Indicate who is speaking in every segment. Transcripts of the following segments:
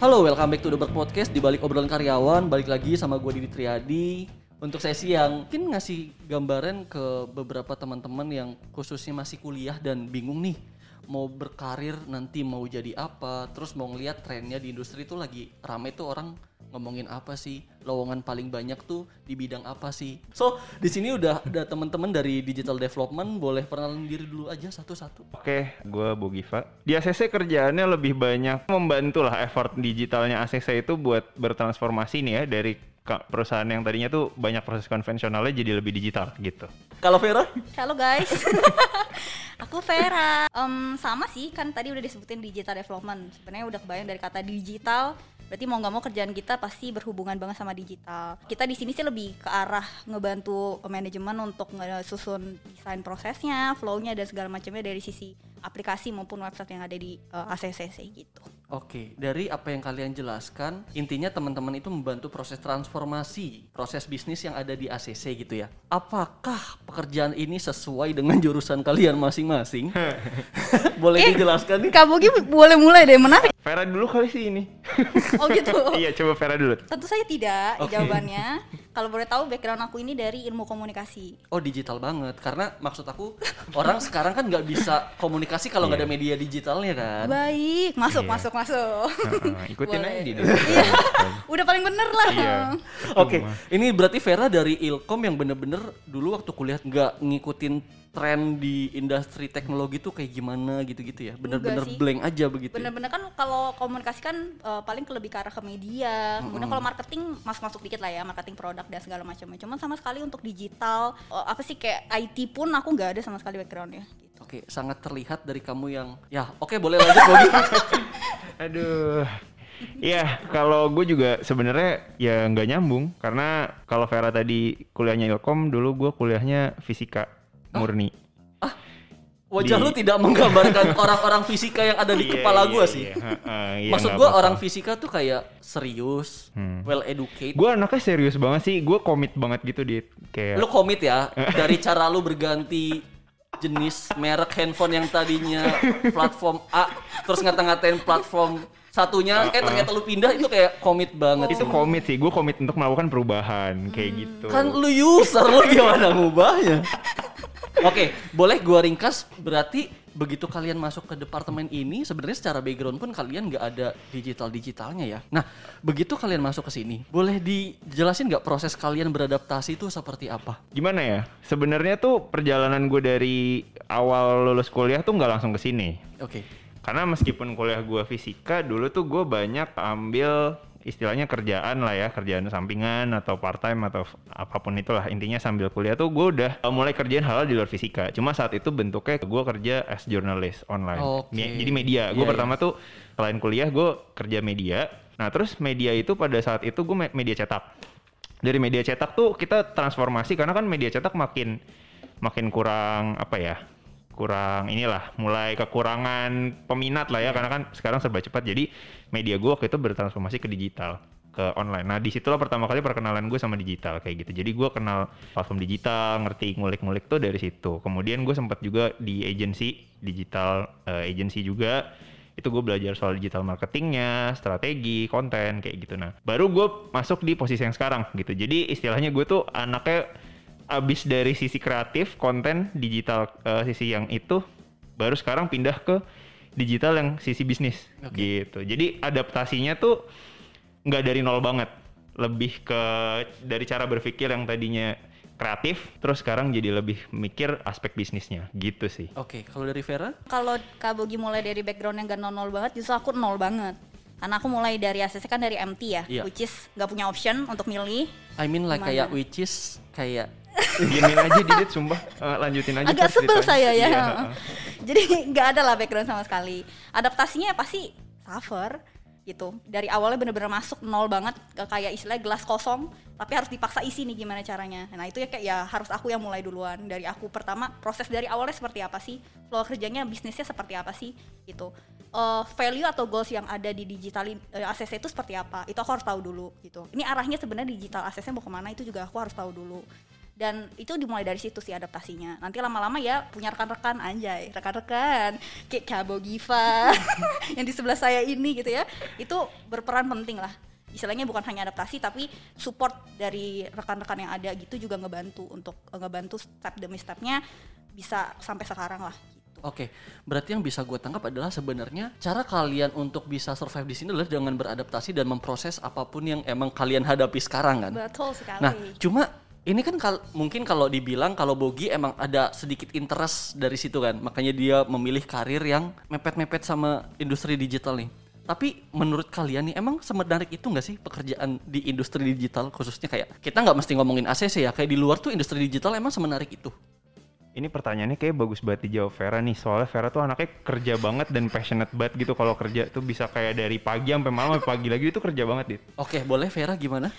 Speaker 1: Halo, welcome back to The Bird Podcast di balik obrolan karyawan. Balik lagi sama gue Didi Triadi untuk sesi yang mungkin ngasih gambaran ke beberapa teman-teman yang khususnya masih kuliah dan bingung nih mau berkarir nanti mau jadi apa, terus mau ngeliat trennya di industri itu lagi rame tuh orang ngomongin apa sih, lowongan paling banyak tuh di bidang apa sih. So di sini udah ada teman-teman dari digital development, boleh perkenalan diri dulu aja satu-satu.
Speaker 2: Oke, gue Bogiva. Di ACC kerjaannya lebih banyak membantu lah effort digitalnya ACC itu buat bertransformasi nih ya dari perusahaan yang tadinya tuh banyak proses konvensionalnya jadi lebih digital gitu.
Speaker 1: Kalau Vera?
Speaker 3: Halo guys, aku Vera. Em, sama sih, kan tadi udah disebutin digital development. Sebenarnya udah kebayang dari kata digital, berarti mau nggak mau kerjaan kita pasti berhubungan banget sama digital. Kita di sini sih lebih ke arah ngebantu manajemen untuk ngesusun desain prosesnya, flow-nya dan segala macamnya dari sisi aplikasi maupun website yang ada di eh, ACCC gitu.
Speaker 1: Oke, dari apa yang kalian jelaskan, intinya teman-teman itu membantu proses transformasi, proses bisnis yang ada di ACC gitu ya. Apakah pekerjaan ini sesuai dengan jurusan kalian masing-masing? Boleh dijelaskan nih?
Speaker 3: Kak Bogi boleh mulai deh, menarik.
Speaker 2: Vera dulu kali sih ini.
Speaker 3: Oh gitu.
Speaker 2: iya, coba Vera dulu.
Speaker 3: Tentu saja tidak
Speaker 1: Oke.
Speaker 3: jawabannya. Kalau boleh tahu background aku ini dari ilmu komunikasi.
Speaker 1: Oh digital banget, karena maksud aku orang sekarang kan nggak bisa komunikasi kalau nggak ada media digitalnya kan.
Speaker 3: Baik, masuk,
Speaker 2: Iya.
Speaker 3: masuk, masuk.
Speaker 2: Heeh, ikutin
Speaker 3: Boleh.
Speaker 2: aja di
Speaker 3: Iya. Udah paling bener lah.
Speaker 2: Iya.
Speaker 1: Oke, ini berarti Vera dari Ilkom yang bener-bener dulu waktu kuliah nggak ngikutin tren di industri teknologi tuh kayak gimana gitu-gitu ya, bener-bener blank aja begitu. ya?
Speaker 3: Bener-bener kan kalau komunikasi kan eh, paling ke lebih ke arah ke media. Kemudian kalau marketing masuk-masuk dikit lah ya, marketing produk dan segala macamnya. Cuman sama sekali untuk digital, eh, apa sih kayak IT pun aku nggak ada sama sekali backgroundnya. Gitu.
Speaker 1: Oke, sangat terlihat dari kamu yang ya oke boleh lanjut Bogi.
Speaker 2: Aduh. Iya, kalau gue juga sebenarnya ya nggak nyambung karena kalau Vera tadi kuliahnya Ilkom, dulu gue kuliahnya fisika murni.
Speaker 1: Wajah
Speaker 2: Di-
Speaker 1: lu tidak menggambarkan orang-orang fisika yang ada di
Speaker 2: Iya,
Speaker 1: kepala
Speaker 2: iya,
Speaker 1: gua sih.
Speaker 2: iya, heeh, iya,
Speaker 1: Maksud
Speaker 2: apa-apa.
Speaker 1: orang fisika tuh kayak serius,
Speaker 2: Hmm.
Speaker 1: well educated.
Speaker 2: Gue anaknya serius banget sih, gue komit banget gitu di kayak
Speaker 1: Lu komit ya dari cara lu berganti jenis merek handphone yang tadinya platform A terus ngata-ngatain platform satunya eh ternyata lu pindah itu kayak komit banget
Speaker 2: itu
Speaker 1: sih.
Speaker 2: komit sih, gue komit untuk melakukan perubahan kayak gitu.
Speaker 1: Kan lu user lu gimana ngubahnya? Oke, boleh gua ringkas berarti begitu kalian masuk ke departemen ini sebenarnya secara background pun kalian nggak ada digital digitalnya ya. Nah, begitu kalian masuk ke sini, boleh dijelasin nggak proses kalian beradaptasi itu seperti apa?
Speaker 2: Gimana ya? Sebenarnya tuh perjalanan gue dari awal lulus kuliah tuh nggak langsung ke sini.
Speaker 1: Oke.
Speaker 2: Karena meskipun kuliah gue fisika, dulu tuh gue banyak ambil istilahnya kerjaan lah ya, kerjaan sampingan atau part time atau apa pun itulah. Intinya sambil kuliah tuh gue udah uh, mulai kerjain hal di luar fisika. Cuma saat itu bentuknya gue kerja as journalist online. Me- Jadi media. Gue
Speaker 1: Iya,
Speaker 2: pertama tuh selain kuliah gue kerja media. Nah terus media itu pada saat itu gue me- media cetak. Dari media cetak tuh kita transformasi karena kan media cetak makin makin kurang apa ya kurang inilah mulai kekurangan peminat lah ya karena kan sekarang serba cepat jadi media gue waktu itu bertransformasi ke digital ke online nah di situlah pertama kali perkenalan gue sama digital kayak gitu jadi gue kenal platform digital ngerti ngulik-ngulik tuh dari situ kemudian gue sempat juga di agency digital eh, agency juga itu gue belajar soal digital marketingnya, strategi, konten kayak gitu. Nah, baru gue masuk di posisi yang sekarang gitu. Jadi istilahnya gue tuh anaknya abis dari sisi kreatif, konten, digital eh, sisi yang itu, baru sekarang pindah ke digital yang sisi bisnis gitu. Jadi adaptasinya tuh nggak dari nol banget, lebih ke dari cara berpikir yang tadinya kreatif, terus sekarang jadi lebih mikir aspek bisnisnya gitu sih.
Speaker 1: Oke, kalau dari Vera?
Speaker 3: Kalau Kak Bogi mulai dari background yang gak nol-nol banget, justru aku nol banget. Karena aku mulai dari ACC kan dari MT ya,
Speaker 1: Iya.
Speaker 3: which is gak punya option untuk milih.
Speaker 1: I mean like kayak which is kayak
Speaker 2: Diamin aja Didit sumpah Eh, lanjutin aja
Speaker 3: Agak sebel saya ya.
Speaker 2: Iya.
Speaker 3: Jadi nggak ada lah background sama sekali. Adaptasinya ya pasti suffer gitu. Dari awalnya bener-bener masuk nol banget kayak istilah gelas kosong, tapi harus dipaksa isi nih gimana caranya. Nah itu ya kayak ya harus aku yang mulai duluan. Dari aku pertama proses dari awalnya seperti apa sih, flow kerjanya bisnisnya seperti apa sih gitu. Eh, value atau goals yang ada di digital eh, ACC itu seperti apa? Itu aku harus tahu dulu gitu. Ini arahnya sebenarnya digital ACC mau ke mana itu juga aku harus tahu dulu dan itu dimulai dari situ sih adaptasinya nanti lama-lama ya punya rekan-rekan anjay rekan-rekan kayak Kabo Giva yang di sebelah saya ini gitu ya itu berperan penting lah istilahnya bukan hanya adaptasi tapi support dari rekan-rekan yang ada gitu juga ngebantu untuk eh, ngebantu step demi stepnya bisa sampai sekarang lah gitu.
Speaker 1: Oke, berarti yang bisa gue tangkap adalah sebenarnya cara kalian untuk bisa survive di sini adalah dengan beradaptasi dan memproses apa pun yang emang kalian hadapi sekarang kan.
Speaker 3: betul sekali
Speaker 1: Nah, cuma ini kan kal- mungkin kalau dibilang kalau Bogi emang ada sedikit interest dari situ kan, makanya dia memilih karir yang mepet-mepet sama industri digital nih. Tapi menurut kalian nih emang semenarik itu nggak sih pekerjaan di industri digital khususnya kayak kita nggak mesti ngomongin ACC ya kayak di luar tuh industri digital emang semenarik itu.
Speaker 2: Ini pertanyaannya kayak bagus banget dijawab Vera nih. Soalnya Vera tuh anaknya kerja banget dan passionate banget gitu kalau kerja tuh bisa kayak dari pagi sampai malam sampai pagi lagi itu kerja banget dit.
Speaker 1: Oke, boleh Vera gimana?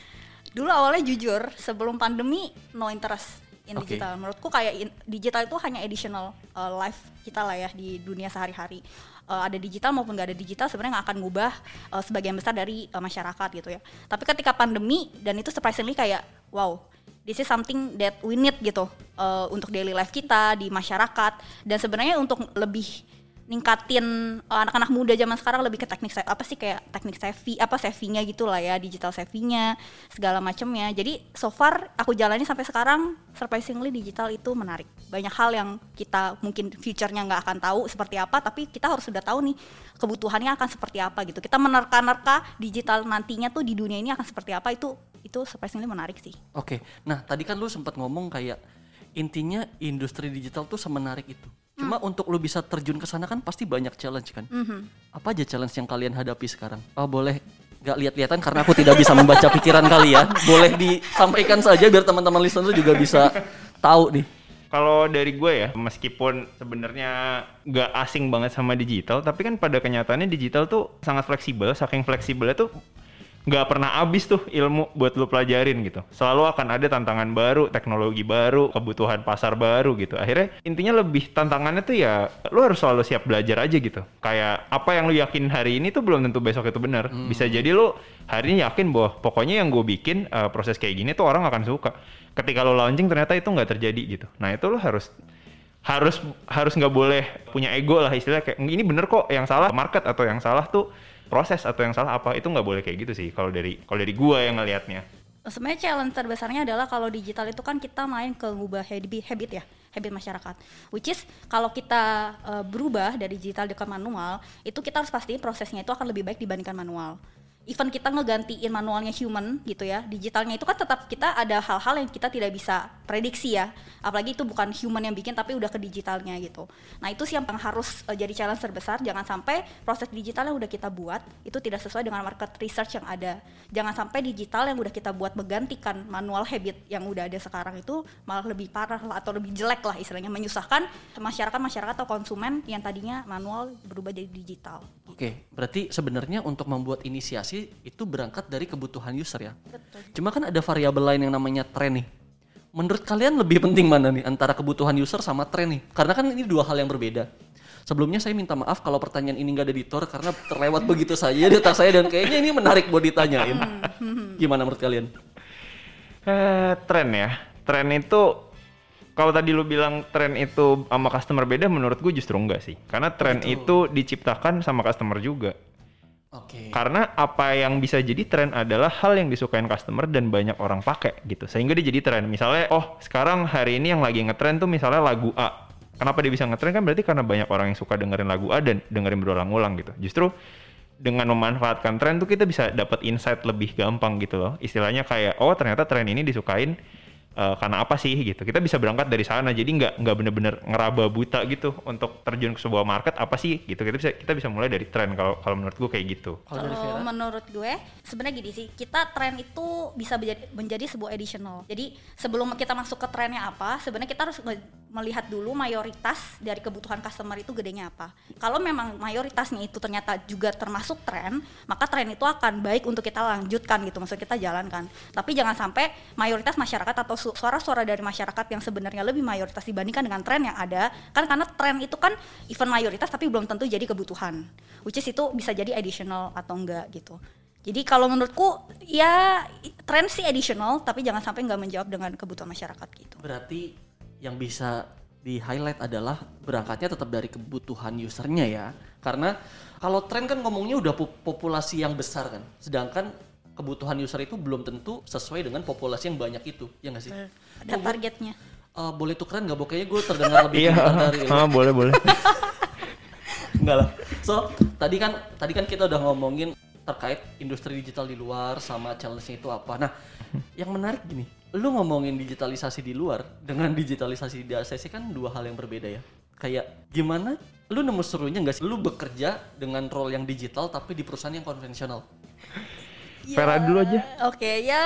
Speaker 3: Dulu awalnya jujur sebelum pandemi no interest in
Speaker 1: Oke.
Speaker 3: digital. Menurutku kayak in- digital itu hanya additional uh, life kita lah ya di dunia sehari-hari. Uh, ada digital maupun nggak ada digital sebenarnya nggak akan ngubah uh, sebagian besar dari uh, masyarakat gitu ya. Tapi ketika pandemi dan itu surprisingly kayak wow this is something that we need gitu uh, untuk daily life kita di masyarakat. Dan sebenarnya untuk lebih ningkatin uh, anak-anak muda zaman sekarang lebih ke teknik apa sih kayak teknik savvy apa savvy-nya gitu lah ya digital savvy-nya segala macamnya jadi so far aku jalani sampai sekarang surprisingly digital itu menarik. Banyak hal yang kita mungkin future-nya nggak akan tahu seperti apa tapi kita harus sudah tahu nih kebutuhannya akan seperti apa gitu. Kita menerka-nerka digital nantinya tuh di dunia ini akan seperti apa itu itu surprisingly menarik sih.
Speaker 1: Oke, nah tadi kan lu sempat ngomong kayak intinya industri digital tuh semenarik itu. Cuma untuk lu bisa terjun ke sana kan pasti banyak challenge kan. Apa aja challenge yang kalian hadapi sekarang? Oh boleh gak lihat-lihatan karena aku tidak bisa membaca pikiran kalian. Boleh disampaikan saja biar teman-teman listener juga bisa tahu nih.
Speaker 2: Kalau dari gue ya, meskipun sebenarnya nggak asing banget sama digital, tapi kan pada kenyataannya digital tuh sangat fleksibel. Saking fleksibelnya tuh nggak pernah habis tuh ilmu buat lu pelajarin gitu. Selalu akan ada tantangan baru, teknologi baru, kebutuhan pasar baru gitu. Akhirnya intinya lebih tantangannya tuh ya lu harus selalu siap belajar aja gitu. Kayak apa yang lu yakin hari ini tuh belum tentu besok itu benar. Bisa jadi lu hari ini yakin bahwa pokoknya yang gue bikin eh, proses kayak gini tuh orang akan suka. Ketika lu launching ternyata itu nggak terjadi gitu. Nah itu lu harus harus harus nggak boleh punya ego lah istilahnya kayak ini bener kok yang salah market atau yang salah tuh proses atau yang salah apa itu nggak boleh kayak gitu sih kalau dari kalau dari gua yang ngelihatnya.
Speaker 3: Sebenarnya challenge terbesarnya adalah kalau digital itu kan kita main ke ngubah habit, ya habit masyarakat. Which is kalau kita uh, berubah dari digital ke manual itu kita harus pastiin prosesnya itu akan lebih baik dibandingkan manual even kita ngegantiin manualnya human gitu ya. Digitalnya itu kan tetap kita ada hal-hal yang kita tidak bisa prediksi ya. Apalagi itu bukan human yang bikin tapi udah ke digitalnya gitu. Nah itu sih yang harus uh, jadi challenge terbesar. Jangan sampai proses digital yang udah kita buat itu tidak sesuai dengan market research yang ada. Jangan sampai digital yang udah kita buat menggantikan manual habit yang udah ada sekarang itu malah lebih parah lah atau lebih jelek lah istilahnya. Menyusahkan masyarakat masyarakat atau konsumen yang tadinya manual berubah jadi digital.
Speaker 1: Oke, berarti sebenarnya untuk membuat inisiasi itu berangkat dari kebutuhan user ya.
Speaker 3: Betul.
Speaker 1: Cuma kan ada variabel lain yang namanya tren nih. Menurut kalian lebih penting mana nih antara kebutuhan user sama tren nih? Karena kan ini dua hal yang berbeda. Sebelumnya saya minta maaf kalau pertanyaan ini nggak ada editor karena terlewat begitu saja di otak saya dan kayaknya ini menarik buat ditanyain. Gimana menurut kalian?
Speaker 2: eh tren ya tren itu kalau tadi lu bilang tren itu sama customer beda menurut gue justru enggak sih karena tren itu diciptakan sama customer juga
Speaker 1: Oke.
Speaker 2: Karena apa yang bisa jadi tren adalah hal yang disukain customer dan banyak orang pakai gitu. Sehingga dia jadi tren. Misalnya, oh sekarang hari ini yang lagi ngetren tuh misalnya lagu A. Kenapa dia bisa ngetren kan berarti karena banyak orang yang suka dengerin lagu A dan dengerin berulang-ulang gitu. Justru dengan memanfaatkan tren tuh kita bisa dapat insight lebih gampang gitu loh. Istilahnya kayak oh ternyata tren ini disukain eh, karena apa sih gitu. Kita bisa berangkat dari sana. Jadi nggak nggak bener-bener ngeraba buta gitu untuk terjun ke sebuah market apa sih gitu. Kita bisa kita bisa mulai dari tren kalau kalau menurut gue kayak gitu.
Speaker 1: Kalau
Speaker 3: menurut gue sebenarnya gini sih, kita tren itu bisa menjadi, menjadi sebuah additional. Jadi sebelum kita masuk ke trennya apa, sebenarnya kita harus nge- melihat dulu mayoritas dari kebutuhan customer itu gedenya apa. Kalau memang mayoritasnya itu ternyata juga termasuk tren, maka tren itu akan baik untuk kita lanjutkan gitu, maksud kita jalankan. Tapi jangan sampai mayoritas masyarakat atau suara-suara dari masyarakat yang sebenarnya lebih mayoritas dibandingkan dengan tren yang ada, kan karena tren itu kan even mayoritas tapi belum tentu jadi kebutuhan. Which is itu bisa jadi additional atau enggak gitu. Jadi kalau menurutku ya tren sih additional tapi jangan sampai nggak menjawab dengan kebutuhan masyarakat gitu.
Speaker 1: Berarti yang bisa di highlight adalah berangkatnya tetap dari kebutuhan usernya ya. Karena kalau tren kan ngomongnya udah po- populasi yang besar kan. Sedangkan kebutuhan user itu belum tentu sesuai dengan populasi yang banyak itu. Ya nggak sih?
Speaker 3: Ada targetnya.
Speaker 1: Eh, boleh tukeran nggak? Pokoknya gue terdengar lebih
Speaker 2: Iya,
Speaker 1: dari
Speaker 2: ah, boleh boleh.
Speaker 1: Enggak lah. So, tadi kan tadi kan kita udah ngomongin terkait industri digital di luar sama challenge-nya itu apa. Nah, yang menarik gini, lu ngomongin digitalisasi di luar dengan digitalisasi di ACC kan dua hal yang berbeda ya. Kayak gimana lu nemu serunya nggak sih lu bekerja dengan role yang digital tapi di perusahaan yang konvensional?
Speaker 2: Vera dulu aja.
Speaker 3: Oke, ya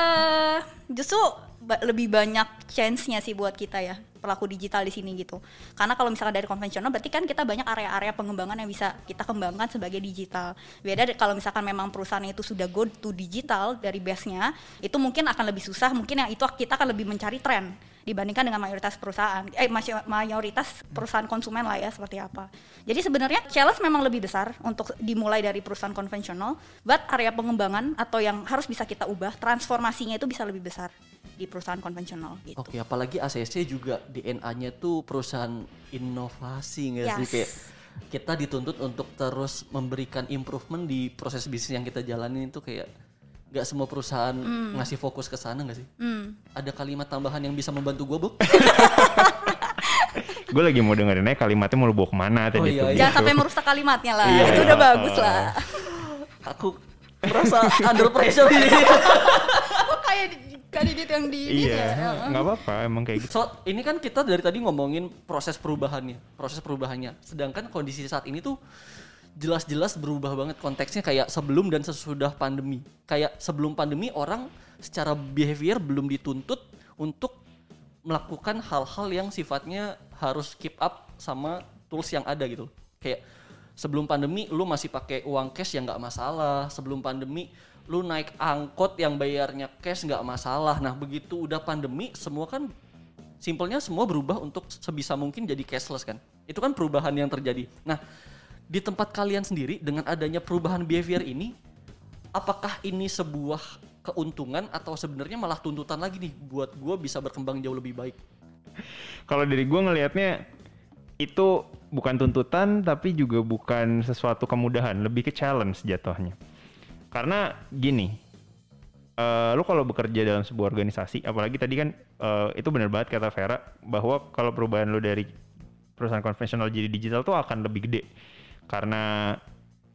Speaker 3: justru ba- lebih banyak chance-nya sih buat kita ya pelaku digital di sini gitu. Karena kalau misalkan dari konvensional berarti kan kita banyak area-area pengembangan yang bisa kita kembangkan sebagai digital. Beda kalau misalkan memang perusahaan itu sudah go to digital dari base-nya, itu mungkin akan lebih susah, mungkin yang itu kita akan lebih mencari tren dibandingkan dengan mayoritas perusahaan eh mayoritas perusahaan konsumen lah ya seperti apa. Jadi sebenarnya challenge memang lebih besar untuk dimulai dari perusahaan konvensional, but area pengembangan atau yang harus bisa kita ubah transformasinya itu bisa lebih besar di perusahaan konvensional gitu.
Speaker 1: Oke, apalagi ACC juga DNA-nya tuh perusahaan inovasi nggak sih
Speaker 3: Yes.
Speaker 1: kayak kita dituntut untuk terus memberikan improvement di proses bisnis yang kita jalanin itu kayak nggak semua perusahaan ngasih fokus ke sana nggak sih?
Speaker 3: Hmm.
Speaker 1: Ada kalimat tambahan yang bisa membantu gue, Bu?
Speaker 2: gue lagi mau dengerin aja kalimatnya mau lu bawa ke mana tadi
Speaker 1: Oh,
Speaker 2: tuh.
Speaker 1: iya, iya.
Speaker 3: Jangan sampai merusak kalimatnya lah.
Speaker 2: Iya.
Speaker 3: itu udah bagus lah.
Speaker 1: Aku merasa under pressure ini.
Speaker 3: Kok kayak kandidat yang di ini
Speaker 2: Iya,
Speaker 3: ya?
Speaker 2: nggak apa-apa emang kayak gitu.
Speaker 1: So, ini kan kita dari tadi ngomongin proses perubahannya, proses perubahannya. Sedangkan kondisi saat ini tuh jelas-jelas berubah banget konteksnya kayak sebelum dan sesudah pandemi. Kayak sebelum pandemi orang secara behavior belum dituntut untuk melakukan hal-hal yang sifatnya harus keep up sama tools yang ada gitu. Kayak sebelum pandemi lu masih pakai uang cash yang nggak masalah. Sebelum pandemi lu naik angkot yang bayarnya cash nggak masalah. Nah begitu udah pandemi semua kan simpelnya semua berubah untuk sebisa mungkin jadi cashless kan. Itu kan perubahan yang terjadi. Nah di tempat kalian sendiri dengan adanya perubahan behavior ini, apakah ini sebuah keuntungan atau sebenarnya malah tuntutan lagi nih buat gue bisa berkembang jauh lebih baik?
Speaker 2: Kalau dari gue ngelihatnya itu bukan tuntutan tapi juga bukan sesuatu kemudahan, lebih ke challenge jatuhnya. Karena gini, eh lu kalau bekerja dalam sebuah organisasi, apalagi tadi kan eh, itu benar banget kata Vera bahwa kalau perubahan lu dari perusahaan konvensional jadi digital tuh akan lebih gede karena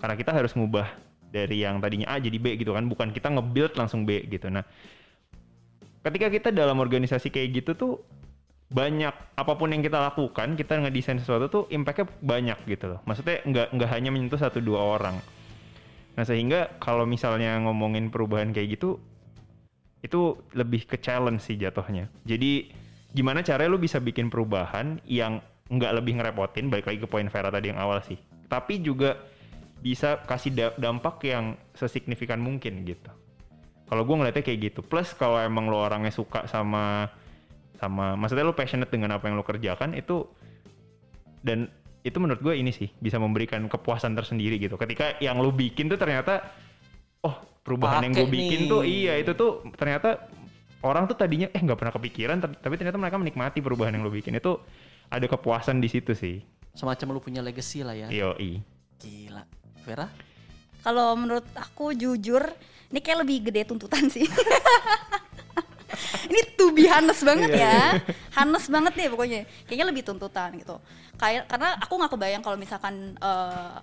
Speaker 2: karena kita harus ngubah dari yang tadinya A jadi B gitu kan, bukan kita nge-build langsung B gitu. Nah, ketika kita dalam organisasi kayak gitu tuh banyak apa pun yang kita lakukan kita ngedesain sesuatu tuh impactnya banyak gitu loh. Maksudnya nggak nggak hanya menyentuh satu dua orang. Nah sehingga kalau misalnya ngomongin perubahan kayak gitu itu lebih ke challenge sih jatuhnya. Jadi gimana caranya lu bisa bikin perubahan yang nggak lebih ngerepotin? Balik lagi ke poin Vera tadi yang awal sih tapi juga bisa kasih da- dampak yang sesignifikan mungkin gitu. Kalau gue ngeliatnya kayak gitu. Plus kalau emang lo orangnya suka sama sama maksudnya lo passionate dengan apa yang lo kerjakan itu dan itu menurut gue ini sih bisa memberikan kepuasan tersendiri gitu. Ketika yang lo bikin tuh ternyata oh perubahan yang gue bikin
Speaker 1: nih.
Speaker 2: tuh iya itu tuh ternyata orang tuh tadinya eh nggak pernah kepikiran tapi ternyata mereka menikmati perubahan yang lo bikin. Itu ada kepuasan di situ sih
Speaker 1: Semacam lu punya legacy lah ya.
Speaker 2: yoi
Speaker 1: Gila. Vera?
Speaker 3: Kalau menurut aku jujur, ini kayak lebih gede tuntutan sih. ini to be honest banget ya. Honest banget nih pokoknya. Kayaknya lebih tuntutan gitu. Kayak karena aku nggak kebayang kalau misalkan eh,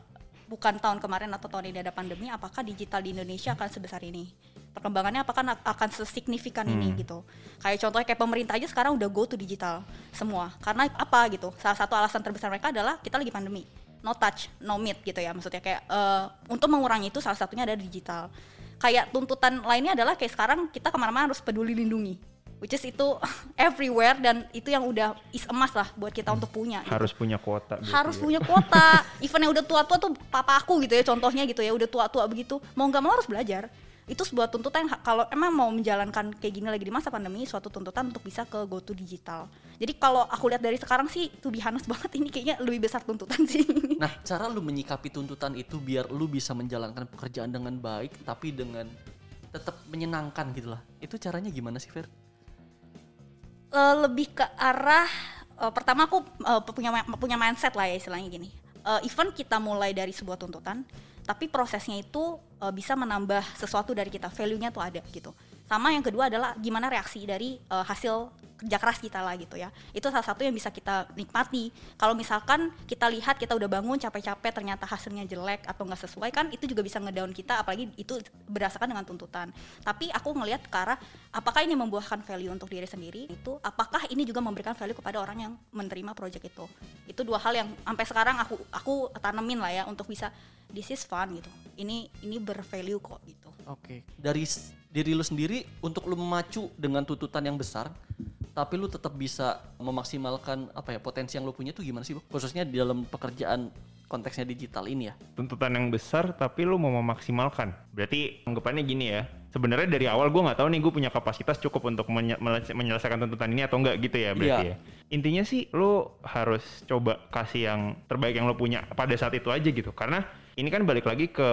Speaker 3: bukan tahun kemarin atau tahun ini ada pandemi, apakah digital di Indonesia akan sebesar ini? Perkembangannya apakah akan sesignifikan ini gitu? Kayak contohnya kayak pemerintah aja sekarang udah go to digital semua. Karena apa gitu? Salah satu alasan terbesar mereka adalah kita lagi pandemi no touch, no meet gitu ya maksudnya kayak eh, untuk mengurangi itu salah satunya ada digital. Kayak tuntutan lainnya adalah kayak sekarang kita ke mana-mana harus peduli lindungi, which is itu everywhere dan itu yang udah is emas lah buat kita untuk punya. gitu.
Speaker 2: harus punya kuota
Speaker 3: harus
Speaker 2: ya.
Speaker 3: punya kuota. Even yang udah tua-tua tuh papa aku gitu ya contohnya gitu ya udah tua-tua begitu mau nggak mau harus belajar. itu sebuah tuntutan yang kalau emang mau menjalankan kayak gini lagi di masa pandemi suatu tuntutan untuk bisa ke go to digital jadi kalau aku lihat dari sekarang sih to be honest banget ini kayaknya lebih besar tuntutan sih
Speaker 1: Nah, cara lu menyikapi tuntutan itu biar lu bisa menjalankan pekerjaan dengan baik tapi dengan tetap menyenangkan gitu lah. Itu caranya gimana sih, Fer?
Speaker 3: Eh, lebih ke arah eh, pertama aku eh, punya punya mindset lah ya istilahnya gini. Eh, even kita mulai dari sebuah tuntutan, tapi prosesnya itu eh, bisa menambah sesuatu dari kita, value-nya tuh ada gitu. Sama yang kedua adalah gimana reaksi dari eh, hasil kerja keras kita lah gitu ya. Itu salah satu yang bisa kita nikmati. Kalau misalkan kita lihat kita udah bangun capek-capek ternyata hasilnya jelek atau nggak sesuai kan itu juga bisa ngedown kita apalagi itu berdasarkan dengan tuntutan. Tapi aku ngelihat ke arah apakah ini membuahkan value untuk diri sendiri itu apakah ini juga memberikan value kepada orang yang menerima project itu. Itu dua hal yang sampai sekarang aku aku tanemin lah ya untuk bisa this is fun gitu. Ini ini bervalue kok gitu.
Speaker 1: Oke. Dari s- diri lu sendiri untuk lu memacu dengan tuntutan yang besar, tapi lu tetap bisa memaksimalkan apa ya potensi yang lu punya tuh gimana sih, Bu? Khususnya di dalam pekerjaan konteksnya digital ini ya.
Speaker 2: tuntutan yang besar tapi lu mau memaksimalkan berarti anggapannya gini ya sebenarnya dari awal gue nggak tahu nih gue punya kapasitas cukup untuk menye- menyelesaikan tuntutan ini atau enggak gitu ya berarti
Speaker 1: Iya.
Speaker 2: ya intinya sih lu harus coba kasih yang terbaik yang lu punya pada saat itu aja gitu karena ini kan balik lagi ke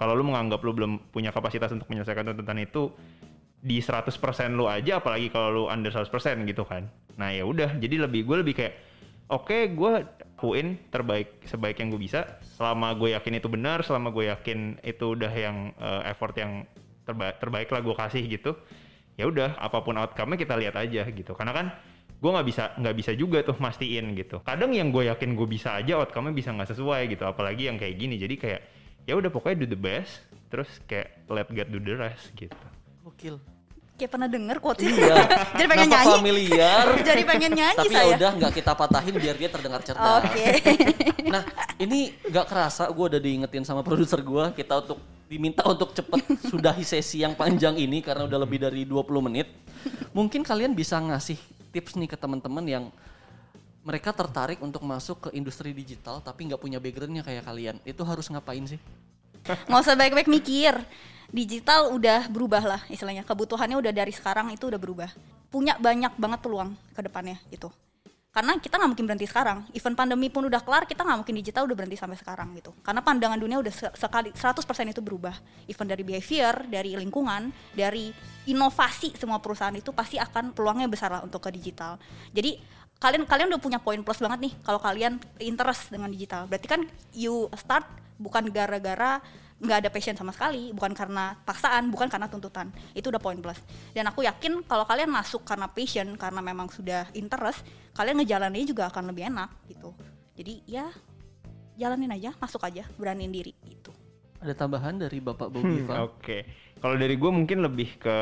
Speaker 2: kalau lu menganggap lu belum punya kapasitas untuk menyelesaikan tuntutan itu di 100% lu aja apalagi kalau lu under 100% gitu kan. Nah, ya udah, jadi lebih gue lebih kayak oke, gue lakuin terbaik sebaik yang gue bisa selama gue yakin itu benar, selama gue yakin itu udah yang eh, effort yang terbaik terbaik lah gue kasih gitu. Ya udah, apa pun outcome-nya kita lihat aja gitu. Karena kan gue nggak bisa nggak bisa juga tuh mastiin gitu. Kadang yang gue yakin gue bisa aja outcome-nya bisa nggak sesuai gitu, apalagi yang kayak gini. Jadi kayak ya udah pokoknya do the best, terus kayak let God do the rest gitu.
Speaker 1: Gokil.
Speaker 3: Kayak pernah denger quotes
Speaker 1: Iya.
Speaker 3: Jadi pengen
Speaker 1: Kenapa
Speaker 3: nyanyi.
Speaker 1: familiar?
Speaker 3: Jadi pengen nyanyi
Speaker 1: Tapi ya
Speaker 3: saya.
Speaker 1: udah nggak kita patahin biar dia terdengar cerdas.
Speaker 3: Oke.
Speaker 1: Nah, ini nggak kerasa gue udah diingetin sama produser gue kita untuk diminta untuk cepet sudahi sesi yang panjang ini karena udah lebih dari 20 menit. Mungkin kalian bisa ngasih tips nih ke teman-teman yang mereka tertarik untuk masuk ke industri digital tapi nggak punya backgroundnya kayak kalian. Itu harus ngapain sih?
Speaker 3: Nggak usah baik-baik mikir. Digital udah berubah lah istilahnya. Kebutuhannya udah dari sekarang itu udah berubah. Punya banyak banget peluang ke depannya gitu. Karena kita nggak mungkin berhenti sekarang. Even pandemi pun udah kelar kita nggak mungkin digital udah berhenti sampai sekarang gitu. Karena pandangan dunia udah se- sekali 100% itu berubah. Even dari behavior dari lingkungan dari inovasi semua perusahaan itu pasti akan peluangnya besar lah untuk ke digital. Jadi kalian kalian udah punya poin plus banget nih kalau kalian interest dengan digital. Berarti kan you start bukan gara-gara nggak ada passion sama sekali bukan karena paksaan bukan karena tuntutan. Itu udah poin plus. Dan aku yakin kalau kalian masuk karena passion karena memang sudah interest kalian ngejalaninnya juga akan lebih enak gitu. Jadi ya jalanin aja masuk aja beraniin diri gitu.
Speaker 1: Ada tambahan dari Bapak
Speaker 2: Hmm,
Speaker 1: Bogiva?
Speaker 2: Oke, kalau dari gue mungkin lebih ke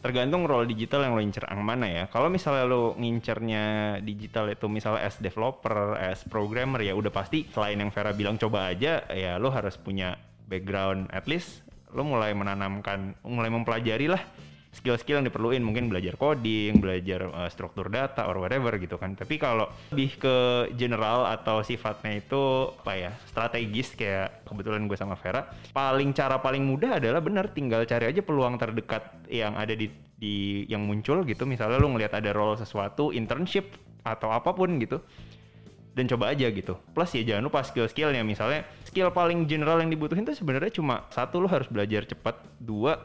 Speaker 2: tergantung role digital yang lo incer yang mana ya. Kalau misalnya lo ngincernya digital itu misalnya as developer, as programmer ya udah pasti selain yang Vera bilang coba aja ya lo harus punya background at least lo mulai menanamkan, mulai mempelajari lah skill-skill yang diperluin mungkin belajar coding, belajar uh, struktur data or whatever gitu kan. Tapi kalau lebih ke general atau sifatnya itu apa ya strategis kayak kebetulan gue sama Vera, paling cara paling mudah adalah bener tinggal cari aja peluang terdekat yang ada di di yang muncul gitu. Misalnya lu ngelihat ada role sesuatu, internship atau apa pun gitu dan coba aja gitu. Plus ya jangan lupa skill-skillnya misalnya skill paling general yang dibutuhin tuh sebenarnya cuma satu lo harus belajar cepat, dua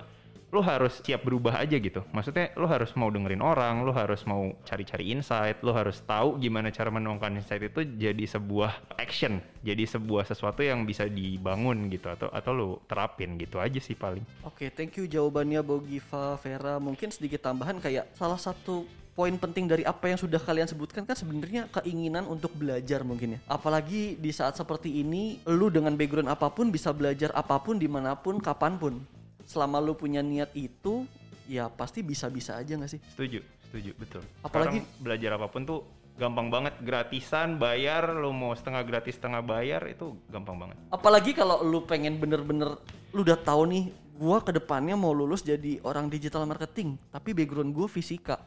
Speaker 2: lo harus siap berubah aja gitu. Maksudnya lo harus mau dengerin orang, lo harus mau cari-cari insight, lo harus tahu gimana cara menemukan insight itu jadi sebuah action, jadi sebuah sesuatu yang bisa dibangun gitu atau atau lo terapin gitu aja sih paling.
Speaker 1: Oke, thank you jawabannya Bogiva, Vera. Mungkin sedikit tambahan kayak salah satu poin penting dari apa yang sudah kalian sebutkan kan sebenarnya keinginan untuk belajar mungkin ya. Apalagi di saat seperti ini, lu dengan background apa pun bisa belajar apa pun di mana pun, kapan pun. Selama lu punya niat itu, ya pasti bisa-bisa aja nggak sih?
Speaker 2: Setuju, setuju, betul.
Speaker 1: Apalagi-
Speaker 2: Sekarang belajar apa pun tuh gampang banget, gratisan, bayar, lo mau setengah gratis, setengah bayar itu gampang banget.
Speaker 1: Apalagi kalau lu pengen bener-bener, lu udah tahu nih, gua ke depannya mau lulus jadi orang digital marketing, tapi background gua fisika.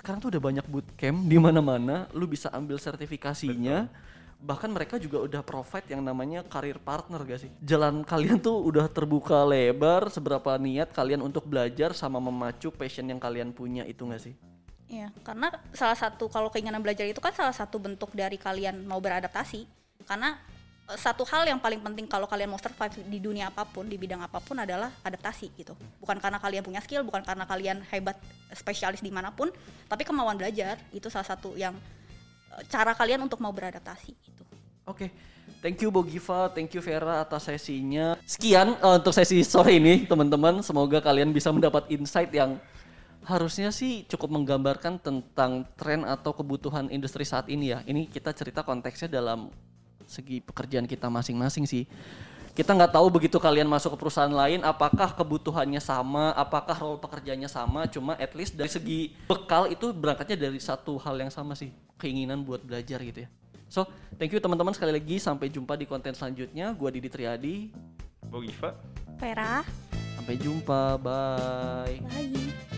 Speaker 1: Sekarang tuh udah banyak bootcamp di mana-mana, lu bisa ambil sertifikasinya bahkan mereka juga udah provide yang namanya career partner gak sih? Jalan kalian tuh udah terbuka lebar seberapa niat kalian untuk belajar sama memacu passion yang kalian punya itu gak sih?
Speaker 3: Iya, karena salah satu kalau keinginan belajar itu kan salah satu bentuk dari kalian mau beradaptasi. Karena satu hal yang paling penting kalau kalian mau survive di dunia apa pun, di bidang apa pun adalah adaptasi gitu. Bukan karena kalian punya skill, bukan karena kalian hebat spesialis di mana pun, tapi kemauan belajar itu salah satu yang eh, cara kalian untuk mau beradaptasi gitu.
Speaker 1: Oke, thank you Bogiva, thank you Vera atas sesinya. Sekian eh, untuk sesi sore ini teman-teman. Semoga kalian bisa mendapat insight yang harusnya sih cukup menggambarkan tentang tren atau kebutuhan industri saat ini ya. Ini kita cerita konteksnya dalam segi pekerjaan kita masing-masing sih. Kita nggak tahu begitu kalian masuk ke perusahaan lain, apakah kebutuhannya sama, apakah role pekerjaannya sama. Cuma at least dari segi bekal itu berangkatnya dari satu hal yang sama sih, keinginan buat belajar gitu ya. So, thank you teman-teman sekali lagi. Sampai jumpa di konten selanjutnya. Gua Didi Triadi.
Speaker 2: Bogiva.
Speaker 3: Vera,
Speaker 1: Sampai jumpa. Bye.
Speaker 3: bye.